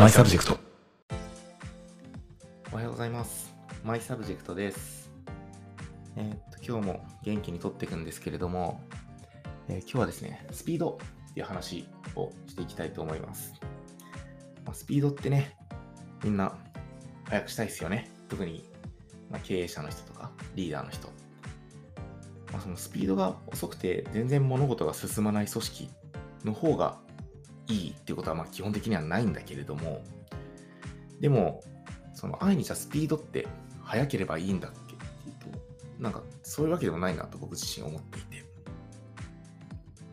マイサブジェクト。おはようございます。マイサブジェクトです。えーっと、今日も元気に撮っていくんですけれども、えー今日はですね、スピードっていう話をしていきたいと思います。まあ、スピードってね、みんな早くしたいですよね。特に、まあ、経営者の人とか、リーダーの人。まあ、そのスピードが遅くて全然物事が進まない組織の方がいいっていうことはまあ基本的にはないんだけれども、でも、その愛にじゃスピードって速ければいいんだっけ？っていうと、なんかそういうわけでもないなと僕自身思っていて。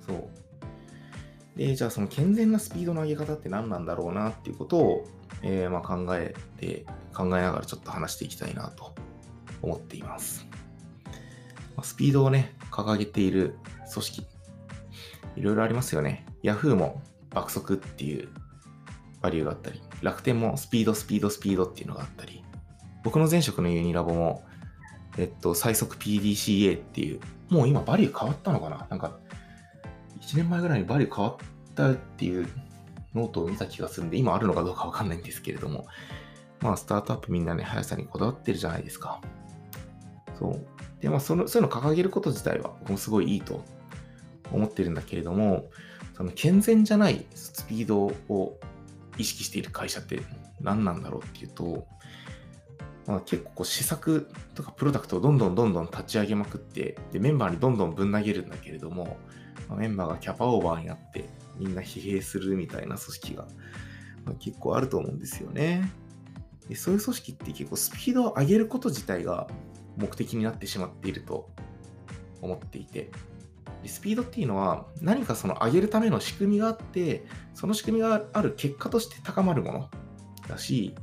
そう。で、じゃあその健全なスピードの上げ方って何なんだろうなっていうことを、えーま考えて、考えながらちょっと話していきたいなと思っています。スピードをね、掲げている組織、いろいろありますよね。Yahoo も爆速っていうバリューがあったり、楽天もスピード、スピード、スピードっていうのがあったり、僕の前職のユニラボも、えっと、最速 PDCA っていう、もう今バリュー変わったのかな？なんか、1年前ぐらいにバリュー変わったっていうノートを見た気がするんで、今あるのかどうかわかんないんですけれども、まあ、スタートアップみんなね、速さにこだわってるじゃないですか。そう。で、まあ、その、そういうの掲げること自体は、僕もすごいいいと思ってるんだけれども、その健全じゃないスピードを意識している会社って何なんだろうっていうと、まあ、結構こう施策とかプロダクトをどんどんどんどん立ち上げまくってでメンバーにどんどんぶん投げるんだけれども、まあメンバーがキャパオーバーになってみんな疲弊するみたいな組織が、まあ結構あると思うんですよね。でそういう組織って結構スピードを上げること自体が目的になってしまっていると思っていて。スピードっていうのは何かその上げるための仕組みがあってその仕組みがある結果として高まるものだし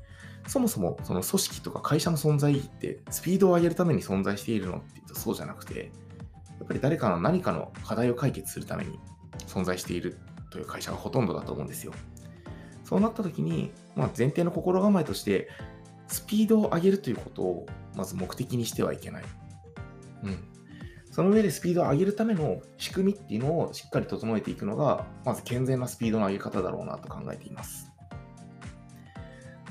そもそもその組織とか会社の存在意義ってスピードを上げるために存在しているのっていうとそうじゃなくてやっぱり誰かの何かの課題を解決するために存在しているという会社がほとんどだと思うんですよ。そうなった時に、まあ、前提の心構えとしてスピードを上げるということをまず目的にしてはいけない。うん。その上でスピードを上げるための仕組みっていうのをしっかり整えていくのが、まず健全なスピードの上げ方だろうなと考えています。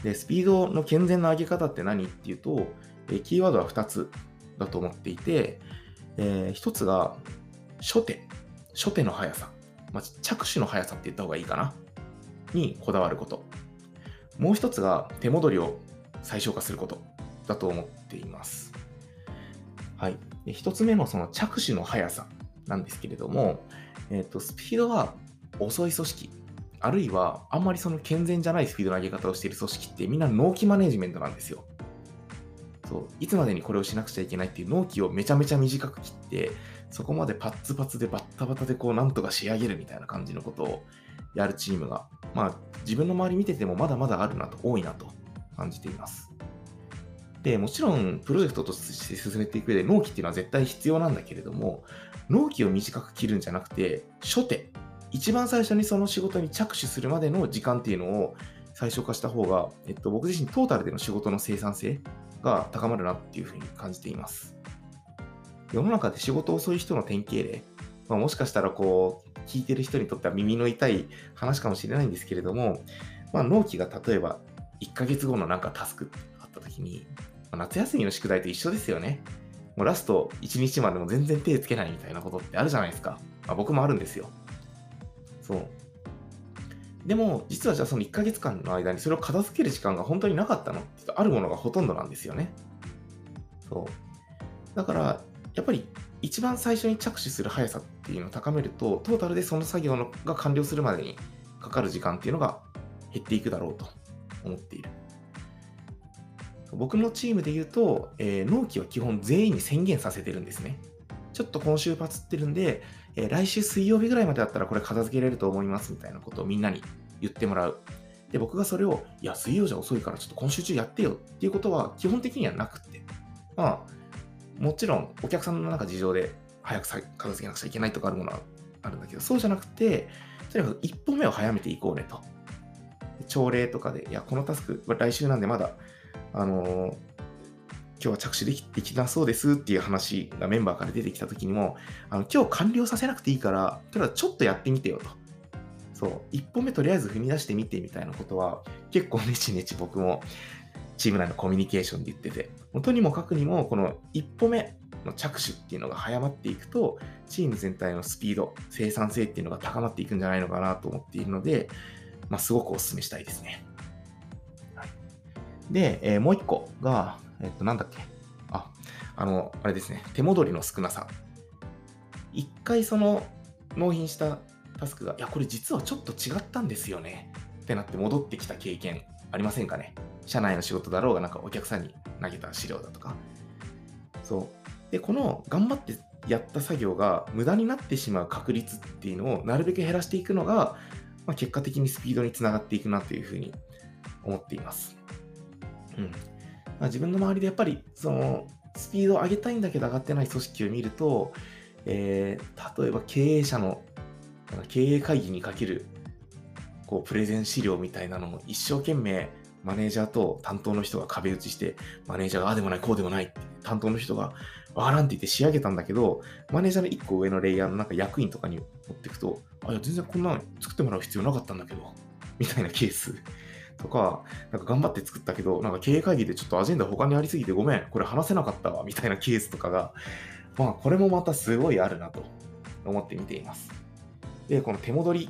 で、スピードの健全な上げ方って何っていうと、えキーワードは2つだと思っていて、え1つが初手、初手の速さ、まあ、着手の速さって言った方がいいかな、にこだわること。もう1つが手戻りを最小化することだと思っています。はい。で一つ目のその着手の速さなんですけれども、えっとスピードが遅い組織、あるいはあんまりその健全じゃないスピードの上げ方をしている組織ってみんな納期マネジメントなんですよ。そういつまでにこれをしなくちゃいけないっていう納期をめちゃめちゃ短く切って、そこまでパッツパツでバッタバタでこうなんとか仕上げるみたいな感じのことをやるチームが、まあ自分の周り見ててもまだまだあるなと、多いなと感じています。で、もちろん、プロジェクトとして進めていく上で納期っていうのは絶対必要なんだけれども、納期を短く切るんじゃなくて、初手、一番最初にその仕事に着手するまでの時間っていうのを最小化した方が、えっと、僕自身トータルでの仕事の生産性が高まるなっていうふうに感じています。世の中で仕事遅い人の典型例、まあ、もしかしたらこう、聞いてる人にとっては耳の痛い話かもしれないんですけれども、まあ、納期が例えば1ヶ月後のなんかタスクあった時に、夏休みの宿題と一緒ですよね。もうラスト1日までも全然手つけないみたいなことってあるじゃないですか。まあ、僕もあるんですよ。そう。でも、実はじゃあその1ヶ月間の間にそれを片付ける時間が本当になかったのってあるものがほとんどなんですよね。そう。だから、やっぱり一番最初に着手する速さっていうのを高めると、トータルでその作業のが完了するまでにかかる時間っていうのが減っていくだろうと思っている。僕のチームで言うと、えー納期は基本全員に宣言させてるんですね。ちょっと今週パツってるんで、えー来週水曜日ぐらいまでだったらこれ片付けれると思いますみたいなことをみんなに言ってもらう。で、僕がそれを、いや、水曜じゃ遅いからちょっと今週中やってよっていうことは基本的にはなくて。まあ、もちろんお客さんの中事情で早くさ片付けなくちゃいけないとかあるものはあるんだけど、そうじゃなくて、とにかく一歩目を早めていこうねと。朝礼とかで、いや、このタスク、来週なんでまだあのー今日は着手できできなそうですっていう話がメンバーから出てきた時にも、あの今日完了させなくていいから、とりあえずちょっとやってみてよと。そう、一歩目とりあえず踏み出してみてみたいなことは、結構ねちねち僕もチーム内のコミュニケーションで言ってて、とにもかくにも、この一歩目の着手っていうのが早まっていくと、チーム全体のスピード、生産性っていうのが高まっていくんじゃないのかなと思っているので、まあ、すごくお勧めしたいですね。で、えー、もう一個が、えっと、なんだっけ？あ、あの、あれですね。手戻りの少なさ。一回その納品したタスクが、いや、これ実はちょっと違ったんですよね。ってなって戻ってきた経験ありませんかね？社内の仕事だろうが、なんかお客さんに投げた資料だとか。そう。で、この頑張ってやった作業が無駄になってしまう確率っていうのをなるべく減らしていくのが、まあ、結果的にスピードにつながっていくなというふうに思っています。うん。まあ、自分の周りでやっぱり、その、スピードを上げたいんだけど上がってない組織を見ると、えー、例えば経営者の経営会議にかけるこうプレゼン資料みたいなのを一生懸命マネージャーと担当の人が壁打ちして、マネージャーがああでもない、こうでもないって、担当の人がわからんって言って仕上げたんだけど、マネージャーの1個上のレイヤーのなんか役員とかに持っていくと、あ、いや、全然こんなの作ってもらう必要なかったんだけど、みたいなケースとか、なんか頑張って作ったけど、なんか経営会議でちょっとアジェンダ他にありすぎてごめん、これ話せなかったわ、みたいなケースとかが、まあ、これもまたすごいあるなと思って見ています。で、この手戻り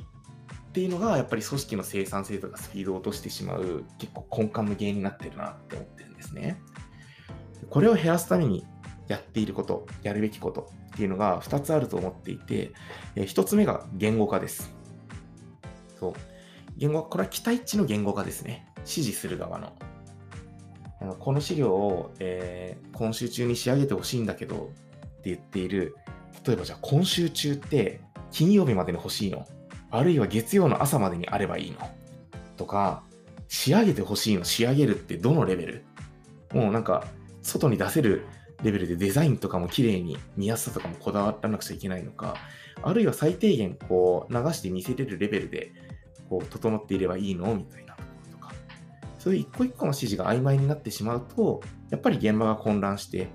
っていうのが、やっぱり組織の生産性とかスピードを落としてしまう、結構根幹の原因になってるなって思ってるんですね。これを減らすためにやっていること、やるべきことっていうのが2つあると思っていて、1つ目が言語化です。そう。言語、これは期待値の言語化ですね。指示する側の。あのこの資料を、えー、今週中に仕上げてほしいんだけどって言っている、例えばじゃあ今週中って金曜日までに欲しいの。あるいは月曜の朝までにあればいいの。とか、仕上げてほしいの。仕上げるってどのレベル？もうなんか、外に出せるレベルでデザインとかも綺麗に見やすさとかもこだわらなくちゃいけないのか、あるいは最低限こう流して見せれるレベルでこう整っていればいいの？みたいなところとか、そういう一個一個の指示が曖昧になってしまうと、やっぱり現場が混乱して、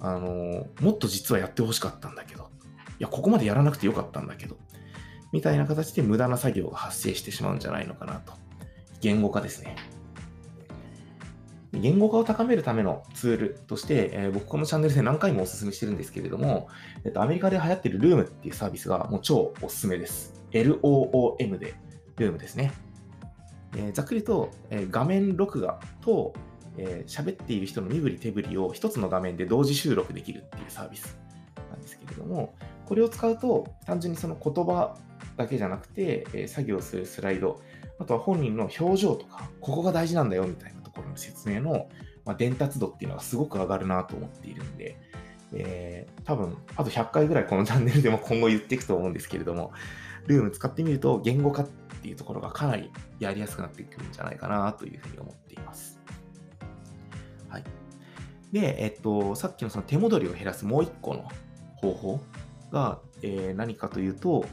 あのもっと実はやってほしかったんだけど、いや、ここまでやらなくてよかったんだけど、みたいな形で無駄な作業が発生してしまうんじゃないのかなと。言語化ですね。言語化を高めるためのツールとして、えー、僕このチャンネルで何回もお勧めしてるんですけれども、えっと、アメリカで流行ってる Loom っていうサービスがもう超おすすめです。LOOM で Loom ですね。えー、ざっくりと、えー、画面録画とえー、喋っている人の身振り手振りを一つの画面で同時収録できるっていうサービスなんですけれども、これを使うと単純にその言葉だけじゃなくて、え、作業するスライド、あとは本人の表情とか、ここが大事なんだよみたいなところの説明の、まあ、伝達度っていうのがすごく上がるなと思っているんで、えー、多分、あと100回ぐらいこのチャンネルでも今後言っていくと思うんですけれども、ルーム使ってみると言語化っていうところがかなりやりやすくなってくるんじゃないかなというふうに思っています。はい。で、えっと、さっきのその手戻りを減らすもう一個の方法が、えー、何かというと、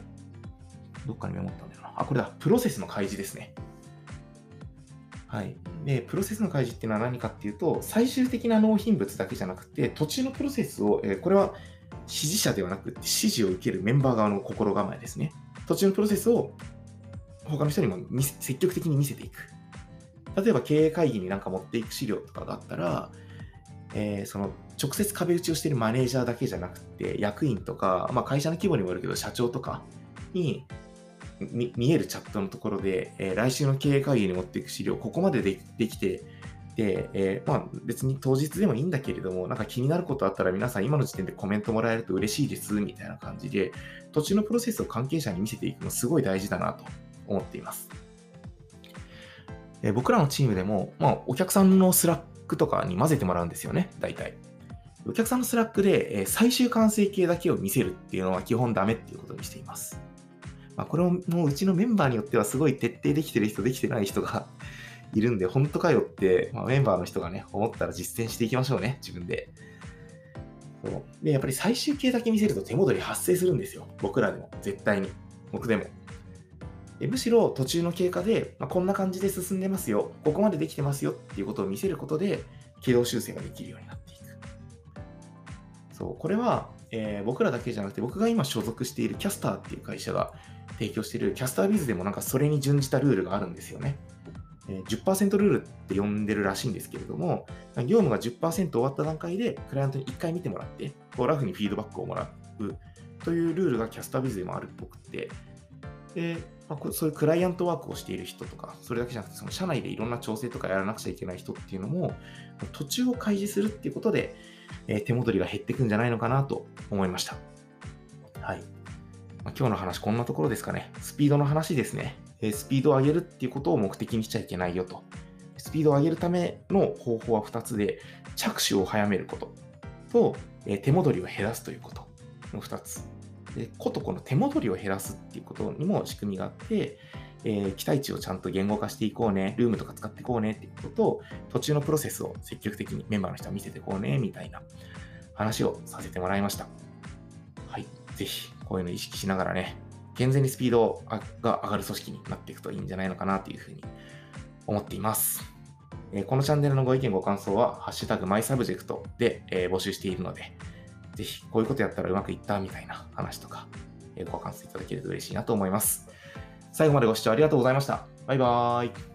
どっかにメモったんだよな。あ、これだ。プロセスの開示ですね。はい。で、プロセスの開示っていうのは何かっていうと、最終的な納品物だけじゃなくて、途中のプロセスを、えー、これは指示者ではなくて、指示を受けるメンバー側の心構えですね。途中のプロセスを他の人にも積極的に見せていく。例えば経営会議になんか持っていく資料とかがあったら、えー、その直接壁打ちをしているマネージャーだけじゃなくて、役員とか、まあ、会社の規模にもよるけど、社長とかに見えるチャットのところで、えー、来週の経営会議に持っていく資料、ここまでできて、で、えー、まあ、別に当日でもいいんだけれども、なんか気になることあったら皆さん今の時点でコメントもらえると嬉しいです、みたいな感じで、途中のプロセスを関係者に見せていくのすごい大事だなと思っています。えー、僕らのチームでも、まあ、お客さんのスラックとかに混ぜてもらうんですよね、大体。お客さんのスラックで、え最終完成形だけを見せるっていうのは基本ダメっていうことにしています。まあ、これももううちのメンバーによってはすごい徹底できてる人、できてない人がいるんで、本当かよって、まあ、メンバーの人がね、思ったら実践していきましょうね、自分で。そうで、やっぱり最終形だけ見せると手戻り発生するんですよ。僕らでも、絶対に。僕でも。でむしろ途中の経過で、まあ、こんな感じで進んでますよ、ここまでできてますよっていうことを見せることで、軌道修正ができるようになっていく。そう、これは、えー、僕らだけじゃなくて、僕が今所属しているキャスターっていう会社が提供しているキャスタービズでもなんかそれに準じたルールがあるんですよね。10%ルールって呼んでるらしいんですけれども、業務が10%終わった段階でクライアントに1回見てもらって、こうラフにフィードバックをもらうというルールがキャスタービズでもあるっぽくて、で、まあ、そういうクライアントワークをしている人とか、それだけじゃなくて、その社内でいろんな調整とかやらなくちゃいけない人っていうのも、途中を開示するっていうことで、え、手戻りが減っていくんじゃないのかなと思いました。はい。まあ、今日の話、こんなところですかね。スピードの話ですね。スピードを上げるっていうことを目的にしちゃいけないよと。スピードを上げるための方法は2つで、着手を早めることと、え、手戻りを減らすということの2つ。で、ことこの手戻りを減らすっていうことにも仕組みがあって、えー、期待値をちゃんと言語化していこうね、ルームとか使っていこうねっていうことと、途中のプロセスを積極的にメンバーの人は見せていこうね、みたいな話をさせてもらいました。はい。ぜひ、こういうの意識しながらね、健全にスピードが上がる組織になっていくといいんじゃないのかなというふうに思っています。え、このチャンネルのご意見ご感想は、ハッシュタグマイサブジェクトで、え、募集しているので、ぜひこういうことやったらうまくいったみたいな話とか、えご感想いただけると嬉しいなと思います。最後までご視聴ありがとうございました。バイバーイ。